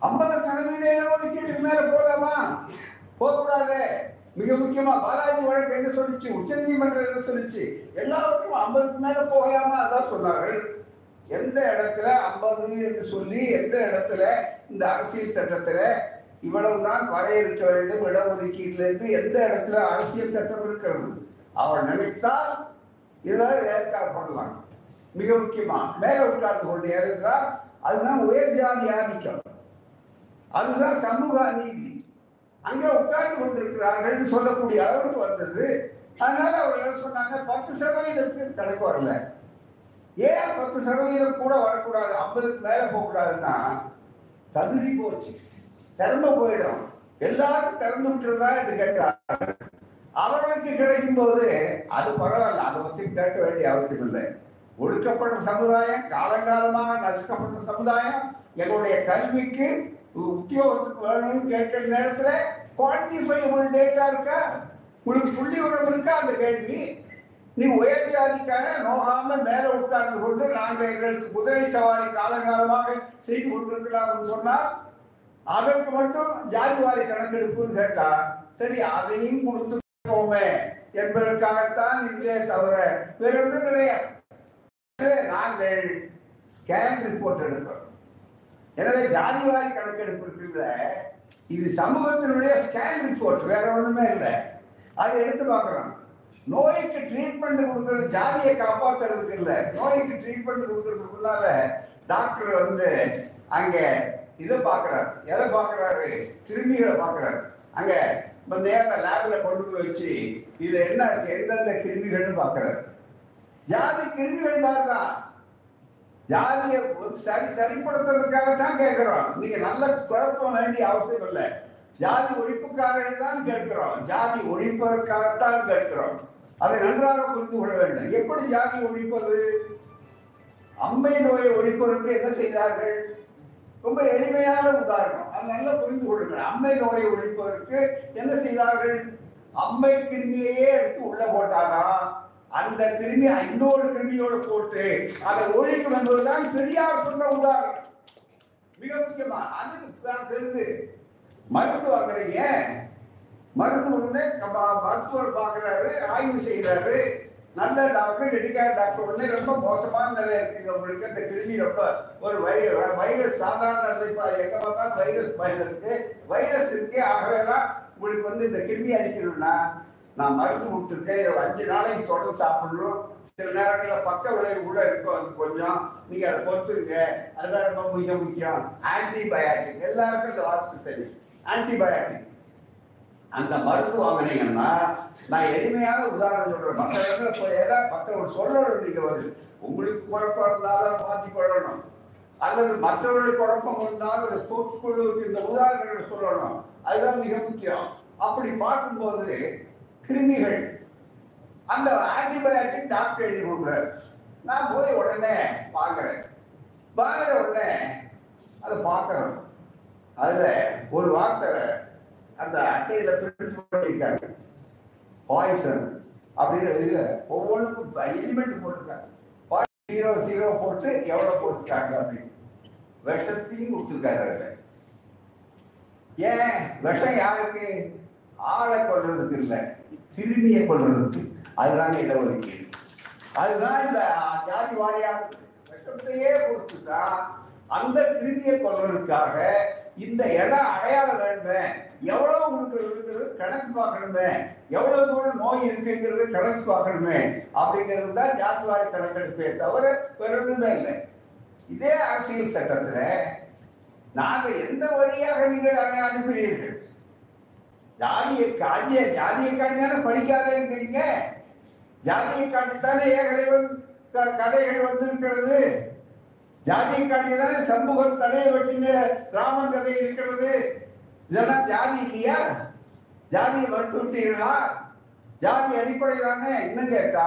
ஐம்பது சதவீத இடஒதுக்கீட்டுக்கு மேல போலாமா? போகக்கூடாது மிக முக்கியமா பாலாஜி வழக்கு என்ன சொல்லிச்சு? உச்ச நீதிமன்றம் என்ன சொல்லிச்சு? எல்லாருக்கும் ஐம்பதுக்கு மேல போகலாமா அதான் சொன்னார்கள். எந்த இடத்துல ஐம்பது என்று சொல்லி எந்த இடத்துல? இந்த அரசியல் சட்டத்துல இவ்வளவுதான் வரையறுக்க வேண்டும் இடஒதுக்கீட்டுல இருந்து எந்த இடத்துல அரசியல் சட்டம் இருக்கிறது? அவள் நினைத்தால் இதெல்லாம் ஏற்காடு பண்ணலாம் மிக முக்கியமா மேல உட்கார்ந்து கொண்டு ஏறுகிறார் அதுதான் உயர் ஜாதி ஆதிக்கம். அதுதான் சமூக அநீதி அங்கே உட்கார்ந்து கொண்டிருக்கிறார்கள் சொல்லக்கூடிய அளவுக்கு வந்தது. அதனால அவர்கள் சொன்னாங்க பத்து சதவீதத்துக்கு கணக்கு வரல. ஏன் பத்து சதவீதம் கூட வரக்கூடாது ஐம்பதுக்கு மேல போகக்கூடாதுன்னா தகுதி போச்சு. திறமை போயிடும். எல்லாரும் திறந்து விட்டுறதா இது கேட்டார் அவர்களுக்கு கிடைக்கும் போது அது பரவாயில்ல அதை பத்தி கேட்க வேண்டிய அவசியம் இல்லை. ஒடுக்கப்பட்ட சமுதாயம் காலங்காலமாக நசுக்கப்பட்ட சமுதாயம் எங்களுடைய கல்விக்கு உத்தியோகத்துக்கு வேணும்னு கேட்கிற நேரத்துல குவான்டிஃபைபிள் டேட்டா இருக்கா? உங்களுக்கு புள்ளி உரம் இருக்கா அந்த கேள்வி? நீ உயர் ஜாதிக்கார நோகாம மேல உட்கார்ந்து கொண்டு நாங்கள் எங்களுக்கு குதிரை சவாரி காலங்காலமாக செய்து கொண்டிருக்கிறோம் சொன்னா அதற்கு மட்டும் ஜாதிவாரி கணக்கெடுப்புன்னு கேட்டா சரி அதையும் கொடுத்துக்கோமே என்பதற்காகத்தான் இதே தவிர வேற ஒன்றும் கிடையாது. நாங்கள் ஸ்கேன் ரிப்போர்ட் எடுக்கிறோம். எனவே ஜாதிவாரி கணக்கெடுப்பு இருக்குல்ல இது சமூகத்தினுடைய ஸ்கேன் ரிப்போர்ட் வேற ஒண்ணுமே இல்லை. அதை எடுத்து பார்க்கிறோம் நோய்க்கு ட்ரீட்மெண்ட் கொடுக்கறது ஜாதியை காப்பாத்துறதுக்கு இல்லை. நோய்க்கு ட்ரீட்மெண்ட் கொடுக்கறதுக்கு டாக்டர் வந்து அங்கே இதை பார்க்கறாரு. எதை பார்க்கறாரு? கிருமிகளை பார்க்கறாரு. அங்க இப்ப நேர லேப்ல கொண்டு போய் வச்சு இதுல என்ன இருக்கு? எந்தெந்த கிருமிகள்னு பார்க்கறாரு. ஜாதி கிருமிகள் தான் ஜாதியை சரி சரிப்படுத்துறதுக்காக தான் கேட்கிறோம். நீங்க நல்ல குழப்பம் வேண்டிய அவசியம் இல்லை. ஜாதி ஒழிப்புக்காக தான் கேட்கிறோம். ஜாதி ஒழிப்பதற்காகத்தான் கேட்கிறோம். அதை நன்றாக புரிந்து கொள்ள வேண்டும். எப்படி ஜாதி ஒழிப்பது? அம்மை நோயை ஒழிப்பதற்கு என்ன செய்தார்கள்? ரொம்ப எளிமையான உதாரணம். அது நல்லா புரிந்து கொள்ளுங்கள். அம்மை நோயை ஒழிப்பதற்கு என்ன செய்தார்கள்? அம்மை கிருமியையே எடுத்து உள்ள போட்டானா? அந்த கிருமி இன்னொரு கிருமியோடு போட்டு அதை ஒழிக்கும் என்பதுதான் பெரியார் சொன்ன உதாரணம். மிக முக்கியமா அதுக்கு நான் தெரிந்து மருந்து ஏன் மருந்து மருத்துவர் பார்க்குறாரு ஆய்வு செய்கிறாரு நல்ல டாக்டர் எடுக்காத டாக்டர் உடனே ரொம்ப மோசமான நிலை இருக்குங்க உங்களுக்கு இந்த கிருமி ரொம்ப ஒரு வைரஸ் வைரஸ் சாதாரண நிலை எங்க பார்த்தாலும் வைரஸ் பயம் இருக்கு. வைரஸ் அப்போ தான் உங்களுக்கு வந்து இந்த கிருமி அடிக்கணும்னா நான் மருந்து கொடுத்துருக்கேன். இதை அஞ்சு நாளைக்கு தொடர்ந்து சாப்பிடணும். சில நேரங்களில் பக்க விளைவு கூட இருக்கும். அது கொஞ்சம் நீங்க அதை கொடுத்துருங்க அதுதான் ரொம்ப மிக முக்கியம். ஆன்டிபயாட்டிக் எல்லாருக்கும் இந்த வார்த்தை தெரியும். ஆன்டிபயாட்டிக் அந்த மருந்து வாங்கினீங்கன்னா நான் எளிமையான உதாரணம் சொல்றேன். மற்ற இடத்துல போய் ஏதாவது மற்றவங்க சொல்லணும் நீங்க வந்து உங்களுக்கு குழப்பம் இருந்தாலும் மாற்றி கொள்ளணும். அல்லது மற்றவர்களுக்கு குழப்பம் இருந்தாலும் அதை தூக்குக்குழுவுக்கு இந்த உதாரணங்களை சொல்லணும். அதுதான் மிக முக்கியம். அப்படி பார்க்கும்போது கிருமிகள். அந்த ஆன்டிபயாட்டிக் டாக்டர் எழுதி கொடுக்குறாரு. நான் போய் உடனே பார்க்குறேன். பார்க்குற உடனே அதை பார்க்குறோம் அதில் ஒரு வார்த்தை அந்த அட்டையில பிரிண்ட் பண்ணியிருக்காங்க பாய்சன் அப்படின்னு இதுல ஒவ்வொன்றுக்கும் எலிமெண்ட் போட்டிருக்காங்க. ஜீரோ ஜீரோ போட்டு எவ்வளவு போட்டிருக்காங்க அப்படின்னு. விஷத்தையும் கொடுத்துருக்காரு அதுல. ஏன்? விஷம் யாருக்கு? ஆளை கொள்றதுக்கு இல்லை. கிருமியை கொள்றதுக்கு அதுதான் இடஒதுக்கீடு. அதுதான் இந்த ஜாதி வாரியாக விஷத்தையே கொடுத்துட்டா அந்த கிருமியை கொள்றதுக்காக இந்த இடம் அடையாளம் வேண்டேன் எவ்வளவு உங்களுக்கு இருக்கிறது கணக்கு பார்க்கணுமே எவ்வளவு தூரம் நோய் இருக்குங்கிறது கணக்கு பார்க்கணுமே அப்படிங்கிறது தான் ஜாதிவாரி கணக்கெடுப்பே தவிர வேறொன்றுமே இல்லை. இதே அரசியல் சட்டத்துல நாங்கள் எந்த வழியாக நீங்கள் அதை அனுப்புகிறீர்கள்? ஜாதியை காஞ்சிய ஜாதியை காட்டினாலும் படிக்காதேங்கிறீங்க ஜாதியை காட்டித்தானே ஏகலைவன் க- கதைகள் வந்திருக்கிறது? ஜாதியை காட்டிதானே சமூகம் தலையை வெட்டின ராமன் கதை இருக்கிறது? இதெல்லாம் ஜாதி இல்லையா? ஜாதியை மறுத்து விட்டீர்களா ஜாதி அடிப்படை தானே? இன்னும் கேட்டா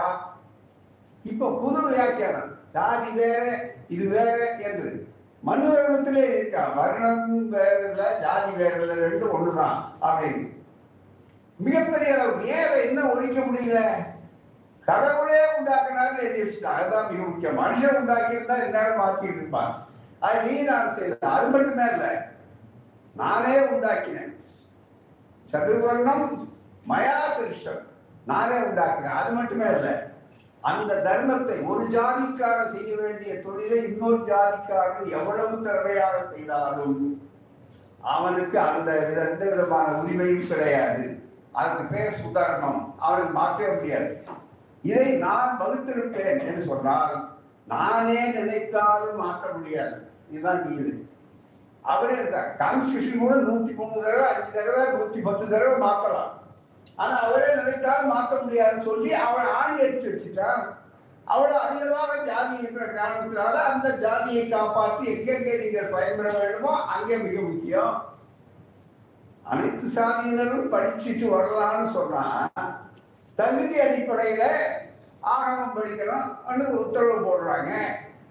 இப்ப புது வியாக்கியானம். ஜாதி வேற இது வேற என்று மனு தர்மத்திலே இருக்கா? வர்ணம் வேற இல்ல ஜாதி வேற இல்ல ரெண்டும் ஒண்ணுதான் அப்படின்னு. மிகப்பெரிய அளவு ஏன் என்ன ஒழிக்க முடியல? கடவுளே உண்டாக்குனாலும் எழுதி வச்சுட்டான் அதுதான் மிக முக்கியம். மனுஷன் உண்டாக்கி இருந்தா எல்லாரும் மாத்திட்டு இருப்பான் அது நீ நான் செய்த அது மட்டும்தான் இல்லை. நானே உண்டாக்கினேன். சதுர்வர்ணம் மயா சிருஷ்டம் நானே உண்டாக்கினேன். அது மட்டுமே இல்லை. அந்த தர்மத்தை ஒரு ஜாதிக்காரன் செய்ய வேண்டிய தொழிலை இன்னொரு ஜாதிக்காரன் எவ்வளவு திறமையாக செய்தாலும் அவனுக்கு அந்த வித- எந்த விதமான உரிமையும் கிடையாது. அதுக்கு பேர் சுதர்மம் அவனுக்கு மாற்றவே முடியாது. இதை நான் வகுத்திருப்பேன் என்று சொன்னால் நானே நினைத்தாலும் மாற்ற முடியாது. இதுதான் நீதி அவரே இருந்தார் கான்ஸ்டியூஷன் கூட நூத்தி மூணு தடவை அஞ்சு தடவை நூத்தி பத்து தடவை மாற்றலாம் ஆனா அவரே நினைத்தால் மாற்ற முடியாதுன்னு சொல்லி அவளை ஆணி அடிச்சு வச்சுட்டான் அவளை அதிகமாக ஜாதி இருக்கிற காரணத்தினால அந்த ஜாதியை காப்பாற்றி எங்கெங்கே நீங்கள் பயன்பட வேண்டுமோ அங்கே மிக முக்கியம். அனைத்து சாதியினரும் படிச்சுட்டு வரலாம்னு சொன்னா தகுதி அடிப்படையில ஆகமம் படிக்கணும் உத்தரவு போடுறாங்க.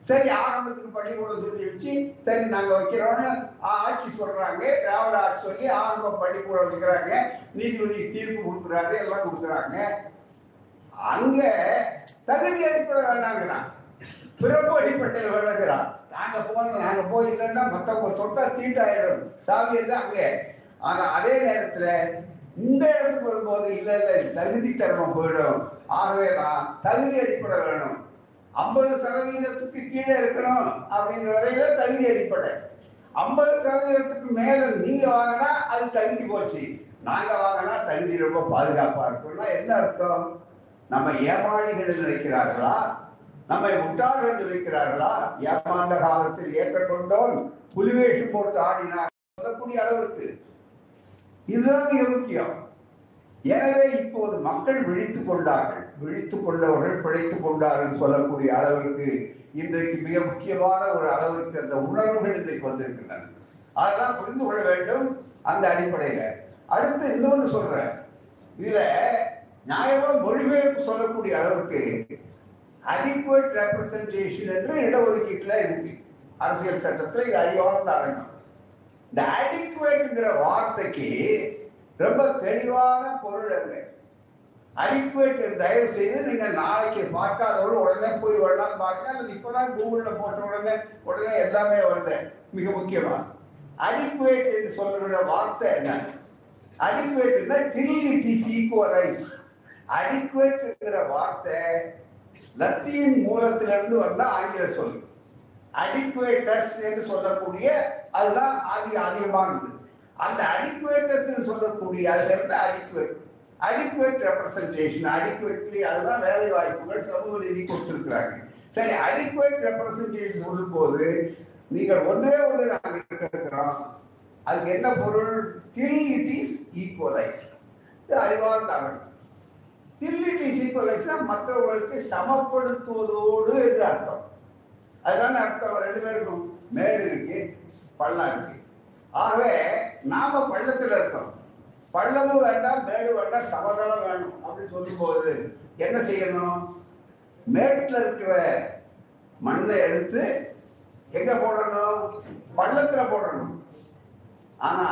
சரி ஆரம்பத்துக்கு பள்ளிக்கூடம் சொல்லி வச்சு சரி நாங்க வைக்கிறோம்னு ஆ- ஆட்சி சொல்றாங்க. திராவிட ஆட்சி சொல்லி ஆகமம் பள்ளிக்கூடம் வைக்கிறாங்க. நீதிபதி தீர்ப்பு கொடுக்குறாரு எல்லாம் கொடுக்குறாங்க. அங்க தகுதி அடிப்படை வேண்டாங்கிறான் பிறப்பு அடிப்படையில் வேணுங்கிறான் நாங்க போனோம் நாங்க போய் இல்லைன்னா மத்தவங்க தொட்டா தீட்டாயிடும். சாவி எல்லாம் அங்கே. ஆனா அதே நேரத்துல இந்த இடத்துக்கு வரும்போது இல்ல இல்ல இது தகுதி தர்மம் போயிடும். ஆகவே தான் தகுதி அடிப்படை வேணும். ஐம்பது சதவீதத்துக்கு கீழே இருக்கணும் அப்படின்ற வரையில தகுதி அடிப்படை. ஐம்பது சதவீதத்துக்கு மேல நீங்க வாங்கினா அது தகுதி போச்சு. நாங்க வாங்கினா தகுதி ரொம்ப பாதுகாப்பா இருக்கும்னா என்ன அர்த்தம்? நம்ம ஏமாளிகள் நினைக்கிறார்களா? நம்மை முட்டாள்கள் நினைக்கிறார்களா? ஏமாந்த காலத்தில் ஏற்றுக்கொண்டோம். புலிவேஷம் போட்டு ஆடினார். சொல்லக்கூடிய அளவுக்கு. இதுதான் மிக முக்கியம் எனவே இப்போது மக்கள் விழித்துக் கொண்டார்கள். விழித்துக் கொண்டவர்கள் பிழைத்துக் கொண்டார்கள் சொல்லக்கூடிய அளவிற்கு இன்றைக்கு மிக முக்கியமான ஒரு அளவிற்கு அந்த உணர்வுகள் இன்றைக்கு வந்திருக்கின்றன. அதெல்லாம் புரிந்து கொள்ள வேண்டும் அந்த அடிப்படையில. அடுத்து இன்னொன்று சொல்றேன். இதுல நியாயமா மொழிபெயர்ப்பு சொல்லக்கூடிய அளவுக்கு அடிக்குவேட் ரெப்ரசன்டேஷன் என்று இடஒதுக்கீட்டுல இருக்கு. அரசியல் சட்டத்தில் இது அறிவான தரணும் இந்த அடிக்குவேட்டுங்கிற வார்த்தைக்கு ரொம்ப தெளிவான பொருள் அங்க அடிக்குவேட் தயவு செய்து நீங்க நாளைக்கு பார்க்காதவர்கள் உடனே போய் வரலாம் பாருங்க. அல்லது இப்பதான் கூகுள்ல போட்ட உடனே உடனே எல்லாமே வருது. மிக முக்கியமா அடிக்குவேட் என்று சொல்லுகிற வார்த்தை என்ன? அடிக்குவேட்னா டில் இட் இஸ் ஈக்குவலைஸ் அடிக்குவேட்ங்கிற வார்த்தை லத்தீன் மூலத்திலிருந்து வந்த ஆங்கில சொல்லு அடிக்குவேட்டர்ஸ் என்று சொல்லக்கூடிய அதுதான் ஆதி ஆதியமானது. அந்த அடிக்குவேட்டர்ஸ் சொல்லக்கூடிய அதுல இருந்து அடிக்குவேட் அடிக்குவேட் ரெப்ரசன்டேஷன் அடிக்குவேட்லி அதுதான் வேலை வாய்ப்புகள் சமூக நிதி கொடுத்திருக்கிறாங்க. சரி அடிக்குவேட் ரெப்ரசன்டேஷன் சொல்லும்போது நீங்கள் ஒன்றே ஒன்று நாங்கள் இருக்கிறோம் அதுக்கு என்ன பொருள்? தில் இட் இஸ் ஈக்குவலைஸ் இது அறிவார்ந்த தமிழ் தில் இட் இஸ் ஈக்குவலைஸ்னா மற்றவர்களுக்கு சமப்படுத்துவதோடு என்று அர்த்தம். அதுதானே அர்த்தம். ரெண்டு பேருக்கும் மேடு இருக்கு பள்ளம் இருக்கு. ஆகவே நாம பள்ளத்துல இருக்கோம். பள்ளமும் வேண்டாம் மேடு வேண்டாம் சமதளம் வேணும் அப்படின்னு சொல்லும்போது என்ன செய்யணும்? மேட்டில் இருக்கிற மண்ணை எடுத்து எங்க போடணும்? பள்ளத்துல போடணும். ஆனா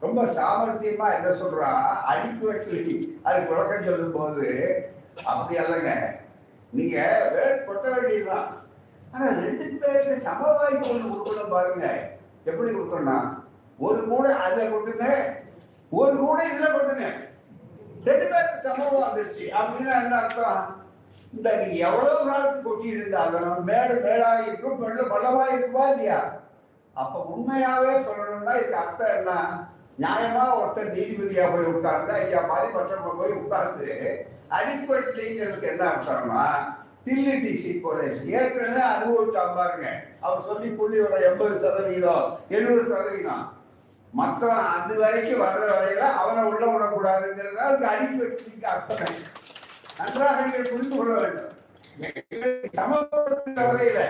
ரொம்ப சாமர்த்தியமா என்ன சொல்றா? அடிக்கு வெட்டி அதுக்கு விளக்கம் சொல்லும் போது அப்படி அல்லங்க. நீங்க வேட் கொட்ட வேண்டியதுதான். ஆனா ரெண்டு பேருக்கு சம வாய்ப்பு ஒண்ணு கொடுக்கணும் பாருங்க. எப்படி கொடுக்கணும்னா ஒரு கூட அதுல கொட்டுங்க ஒரு கூட இதுல கொட்டுங்க. ரெண்டு பேருக்கு சமம் வந்துருச்சு. அப்படின்னா என்ன அர்த்தம்? இந்த நீ எவ்வளவு நாளுக்கு கொட்டி இருந்தாலும் மேடு மேடா இருக்கும் பள்ளு பள்ளமா இல்லையா? அப்ப உண்மையாவே சொல்லணும்னா இதுக்கு அர்த்தம் என்ன? நியாயமா ஒருத்தர் நீதிபதியா போய் உட்கார்ந்து ஐயா மாதிரி பட்சமா போய் உட்கார்ந்து அடிப்படைங்கிறதுக்கு என்ன அர்த்தம்னா தில்லிட்டி சீக்வலைஸ் ஏற்கனவே அனுபவிச்சா பாருங்க. அவர் சொல்லி புள்ளி எண்பது சதவீதம் எழுபது சதவீதம். மற்றவன் அது வரைக்கும் வர்ற வரையில அவனை உள்ள விடக்கூடாதுங்கிறத அதுக்கு அடிப்படைக்கு அர்த்தம். நன்றாக நீங்கள் புரிந்து கொள்ள வேண்டும். சமப்படுத்துகிற வரையில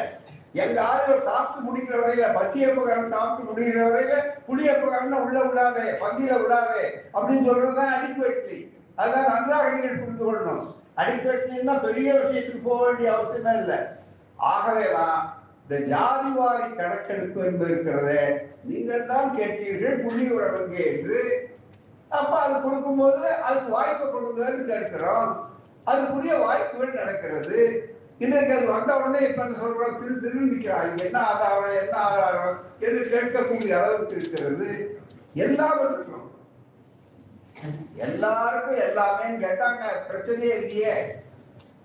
எங்க ஆளுநர் சாப்பிட்டு முடிக்கிற வரையில பசியப்பகாரன் சாப்பிட்டு முடிக்கிற வரையில புளியப்பகாரன் உள்ள விடாதே பந்தியில விடாதே அப்படின்னு சொல்றதுதான் அடிப்பேட்லி அதான் நன்றாக நீங்கள் புரிந்து கொள்ளணும். அடிப்பேட்லின்னா பெரிய விஷயத்துக்கு போக வேண்டிய அவசியமே இல்லை. ஆகவே தான் இந்த ஜாதிவாரி கணக்கெடுப்பு என்பது இருக்கிறதே நீங்கள் தான் கேட்டீர்கள் புள்ளி உறவங்க என்று. அப்ப அது கொடுக்கும்போது அதுக்கு வாய்ப்பு கொடுங்கன்னு கேட்கிறோம். அதுக்குரிய வாய்ப்புகள் நடக்கிறது. இன்றைக்கு அது வந்த உடனே இப்ப என்ன சொல்றோம்? திரு திரு நிற்கிறார் என்ன ஆதாரம் என்ன ஆதாரம் என்று கேட்கக்கூடிய அளவுக்கு இருக்கிறது. எல்லாவற்றுக்கும் எல்லாருக்கும் எல்லாமே கேட்டாங்க பிரச்சனையே இல்லையே.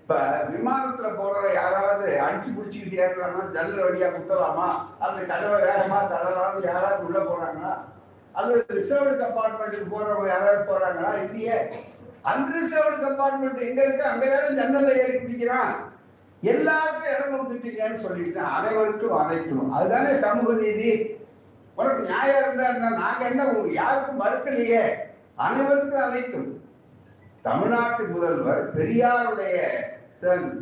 இப்ப விமானத்துல போற யாராவது அடிச்சு பிடிச்சிக்கிட்டு ஏறலாமா ஜன்னல் வழியா குத்தலாமா? அந்த கதவை வேகமா தள்ளலாம் யாராவது உள்ள போறாங்களா? அது ரிசர்வ்டு கம்பார்ட்மெண்ட்டுக்கு போறவங்க யாராவது போறாங்களா? இல்லையே. அன்ரிசர்வ்டு கம்பார்ட்மெண்ட் எங்க இருக்கு? அங்க யாரும் ஜன்னல்ல ஏறி குதிக்கிறான். எல்லாருக்கும் இடம் கொடுத்துட்டீங்கன்னு சொல்லிட்டு அனைவருக்கும் அனைத்தும் அதுதானே சமூக நீதி? உனக்கு நியாயம் இருந்தா என்ன? நாங்க என்ன யாருக்கும் மறுக்கலையே? அனைவருக்கும் அனைத்தும். தமிழ்நாட்டு முதல்வர் பெரியாருடைய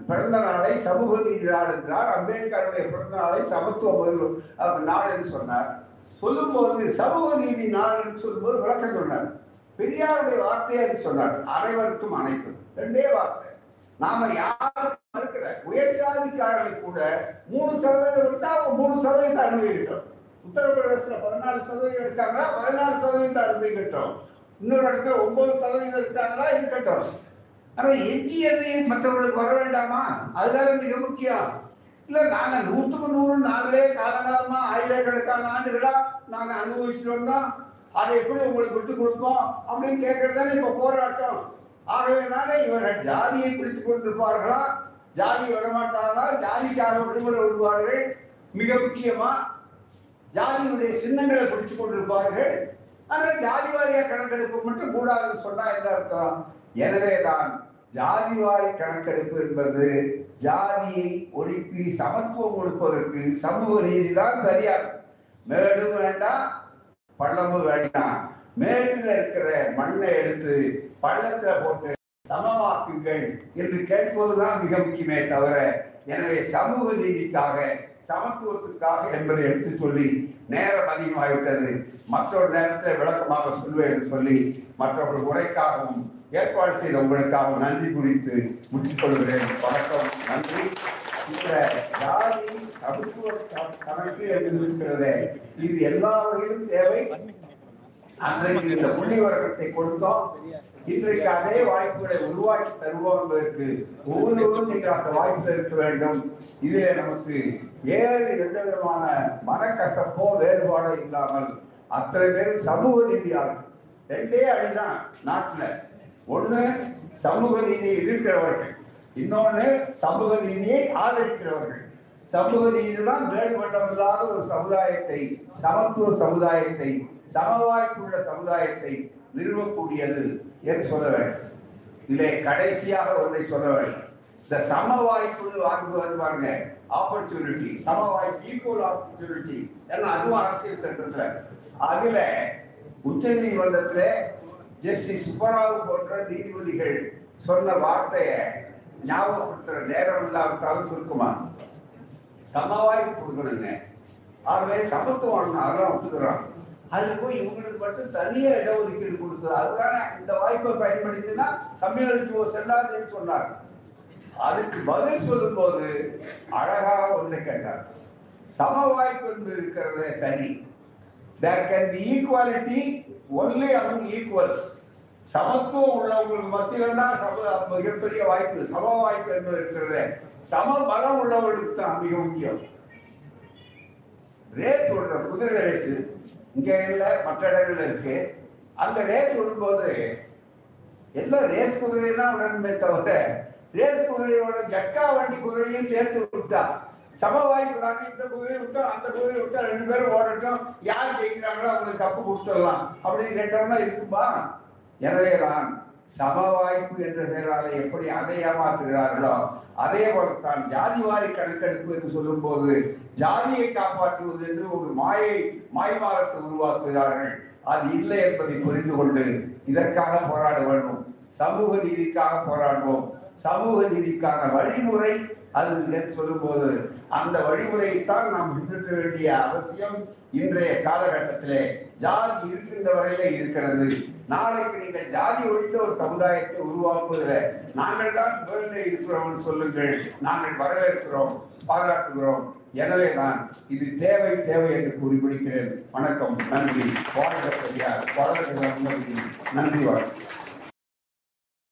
பிறந்த நாளை சமூக நீதி நாள் என்றார். அம்பேத்கருடைய பிறந்த நாளை சமத்துவ முதல்வர் நாள் என்று சொன்னார். சொல்லும்போது சமூக நீதி நாள் என்று சொல்லும்போது விளக்கம் சொன்னார். பெரியாருடைய வார்த்தையை சொன்னார். அனைவருக்கும் அனைத்தும். ரெண்டே வார்த்தை. நாம யாரும் மறுக்கல. உயர்ஜாதிக்காரர்களை கூட மூணு சதவீதம் இருந்தா அவங்க மூணு சதவீதம் அனுபவிக்கிட்டோம். உத்தரப்பிரதேசத்துல பதினாலு சதவீதம் இருக்காங்க பதினாலு சதவீதம் அனுபவிக்கிட்டோம். இன்னொரு இடத்துல ஒன்பது சதவீதம் இருக்காங்களா? இருக்கட்டும். ஆனா எஞ்சியது மற்றவர்களுக்கு வர வேண்டாமா? அதுதான் மிக முக்கியம். இல்ல நாங்க நூத்துக்கு நூறு நாங்களே காலகாலமா ஆயிரக்கணக்கான ஆண்டுகளா நாங்க அனுபவிச்சுட்டு வந்தோம் அதை எப்படி உங்களுக்கு விட்டு கொடுப்போம் அப்படின்னு கேட்கறது தானே இப்ப போராட்டம். ஆகவேனால இவர்கள் ஜாதியை பிடித்துக் கொண்டிருப்பார்களா? ஜாதி விடமாட்டார்களா? ஜாதிக்கார விடுமுறை விடுவார்கள் மிக முக்கியமா ஜாதியுடைய சின்னங்களை பிடிச்சு கொண்டிருப்பார்கள். ஆனால் ஜாதி வாரியா கணக்கெடுப்பு மட்டும் கூடாதுன்னு சொன்னா என்ன அர்த்தம்? எனவேதான் ஜாதி வாரி கணக்கெடுப்பு என்பது ஜாதியை ஒழிப்பி சமத்துவம் கொடுப்பதற்கு சமூக நீதி தான் சரியாகும். மேடும் வேண்டாம் பள்ளமும் வேண்டாம் மேட்டில் இருக்கிற மண்ணை எடுத்து பள்ளத்துல போட்டு சமமாக்குங்கள் என்று கேட்பதுதான் மிக முக்கியமே தவிர எனவே சமூக நீதிக்காக சமத்துவத்துக்காக என்பதை எடுத்து சொல்லி நேரம் அதிகமாகிவிட்டது. மற்றொரு நேரத்தில் விளக்கமாக சொல்வேன் என்று சொல்லி மற்றவர்கள் உரைக்காகவும் ஏற்பாடு செய்த உங்களுக்காகவும் நன்றி குறித்து முடித்துக் வணக்கம். நன்றி. இந்த ஜாதி சமத்துவ கணக்கு என்று இருக்கிறதே இது எல்லா வகையிலும் தேவை. அன்றைக்கு இந்த புள்ளிவரக்கத்தை கொடுத்தோம். இன்றைக்கு அதே வாய்ப்புகளை உருவாக்கி தருவோம் என்பதற்கு ஒவ்வொருவரும் நீங்கள் அந்த வாய்ப்பில் இருக்க வேண்டும். இதிலே நமக்கு ஏழு எந்த விதமான மனக்கசப்போ வேறுபாடோ இல்லாமல் அத்தனை பேரும் சமூக நீதியாளர். ரெண்டே அடிதான் நாட்டில். ஒண்ணு சமூக நீதியை எதிர்க்கிறவர்கள். இன்னொன்று சமூக நீதியை ஆதரிக்கிறவர்கள். சமூக நீதி தான் வேறுபட்டம் இல்லாத ஒரு சமுதாயத்தை சமத்துவ சமுதாயத்தை சமவாய்ப்புள்ள சமுதாயத்தை நிறுவக்கூடியது என்று சொல்ல வேண்டும். இதிலே கடைசியாக ஒன்றை சொல்ல வேண்டும். இந்த சம வாய்ப்பு வாங்குவது பாருங்க. ஆப்பர்ச்சுனிட்டி சம வாய்ப்பு ஈக்குவல் ஆப்பர்ச்சுனிட்டி ஏன்னா அதுவும் அரசியல் சட்டத்துல. அதுல உச்ச நீதிமன்றத்துல ஜஸ்டிஸ் சுப்பராவ் போன்ற நீதிபதிகள் சொன்ன வார்த்தைய ஞாபகப்படுத்துற நேரம் இல்லாவிட்டாலும் சுருக்குமா? சம வாய்ப்பு கொடுக்கணுங்க. ஆகவே சமத்துவம் அதெல்லாம் ஒத்துக்கிறோம் அது போய் இவங்களுக்கு மட்டும் தனியா இடஒதுக்கீடு கொடுத்தது அதுதானே இந்த வாய்ப்பை பயன்படுத்தினா கம்யூனிட்டி செல்லாதுன்னு சொன்னார். அதுக்கு பதில் சொல்லும்போது அழகாக ஒன்று கேட்டார். சம வாய்ப்பு என்று இருக்கிறது சரி. There can be equality only among equals சமத்துவம் உள்ளவங்களுக்கு மத்தியில் தான் சம மிகப்பெரிய வாய்ப்பு சம வாய்ப்பு என்று இருக்கிறது. சம பலம் உள்ளவர்களுக்கு தான் மிக முக்கியம். ரேஸ் ஓடுற குதிரை ரேஸ். இங்க இல்லை மற்ற இடங்கள்ல இருக்கு. அந்த ரேஸ் விடும்போது எல்லாம் ரேஸ் குதிரை தான் விடணுமே தவிர ரேஸ் குதிரையோட ஜட்கா வண்டி குதிரையும் சேர்த்து விட்டா சம வாய்ப்பு தாங்க இந்த குதிரை விட்டா அந்த குதிரை விட்டா ரெண்டு பேரும் ஓடட்டும். யார் ஜெயிக்கிறாங்களோ அவங்களுக்கு கப்பு கொடுத்துடலாம். அப்படின்னு கேட்டோம்னா இருக்குமா? எனவே தான் சம வாய்ப்பு என்ற பெயராலே எப்படி அதை ஏமாற்றுகிறார்களோ அதே போலத்தான் ஜாதிவாரி கணக்கெடுப்பு என்று சொல்லும்போது ஜாதியை காப்பாற்றுவது என்று ஒரு மாயை மாய்மாலத்தை உருவாக்குகிறார்கள். அது இல்லை என்பதை புரிந்து கொண்டு இதற்காக போராட வேண்டும். சமூக நீதிக்காக போராடுவோம். சமூக நீதிக்கான வழிமுறை அது என்று சொல்லும்போது அந்த வழிமுறையைத்தான் நாம் பின்பற்ற வேண்டிய அவசியம் இன்றைய காலகட்டத்திலே. ஜாதி இருக்கின்ற வரையிலே இருக்கிறது. நாளைக்கு நீங்கள் ஜாதி ஒழித்த ஒரு சமுதாயத்தை உருவாக்குவதில் நாங்கள் தான் முதலில் இருக்கிறோம் சொல்லுங்கள். நாங்கள் வரவேற்கிறோம் பாராட்டுகிறோம். எனவே தான் இது தேவை தேவை என்று கூறி முடிக்கிறேன் வணக்கம் நன்றி. வாழ்க பெரியார். வாழ்க நன்றி வணக்கம்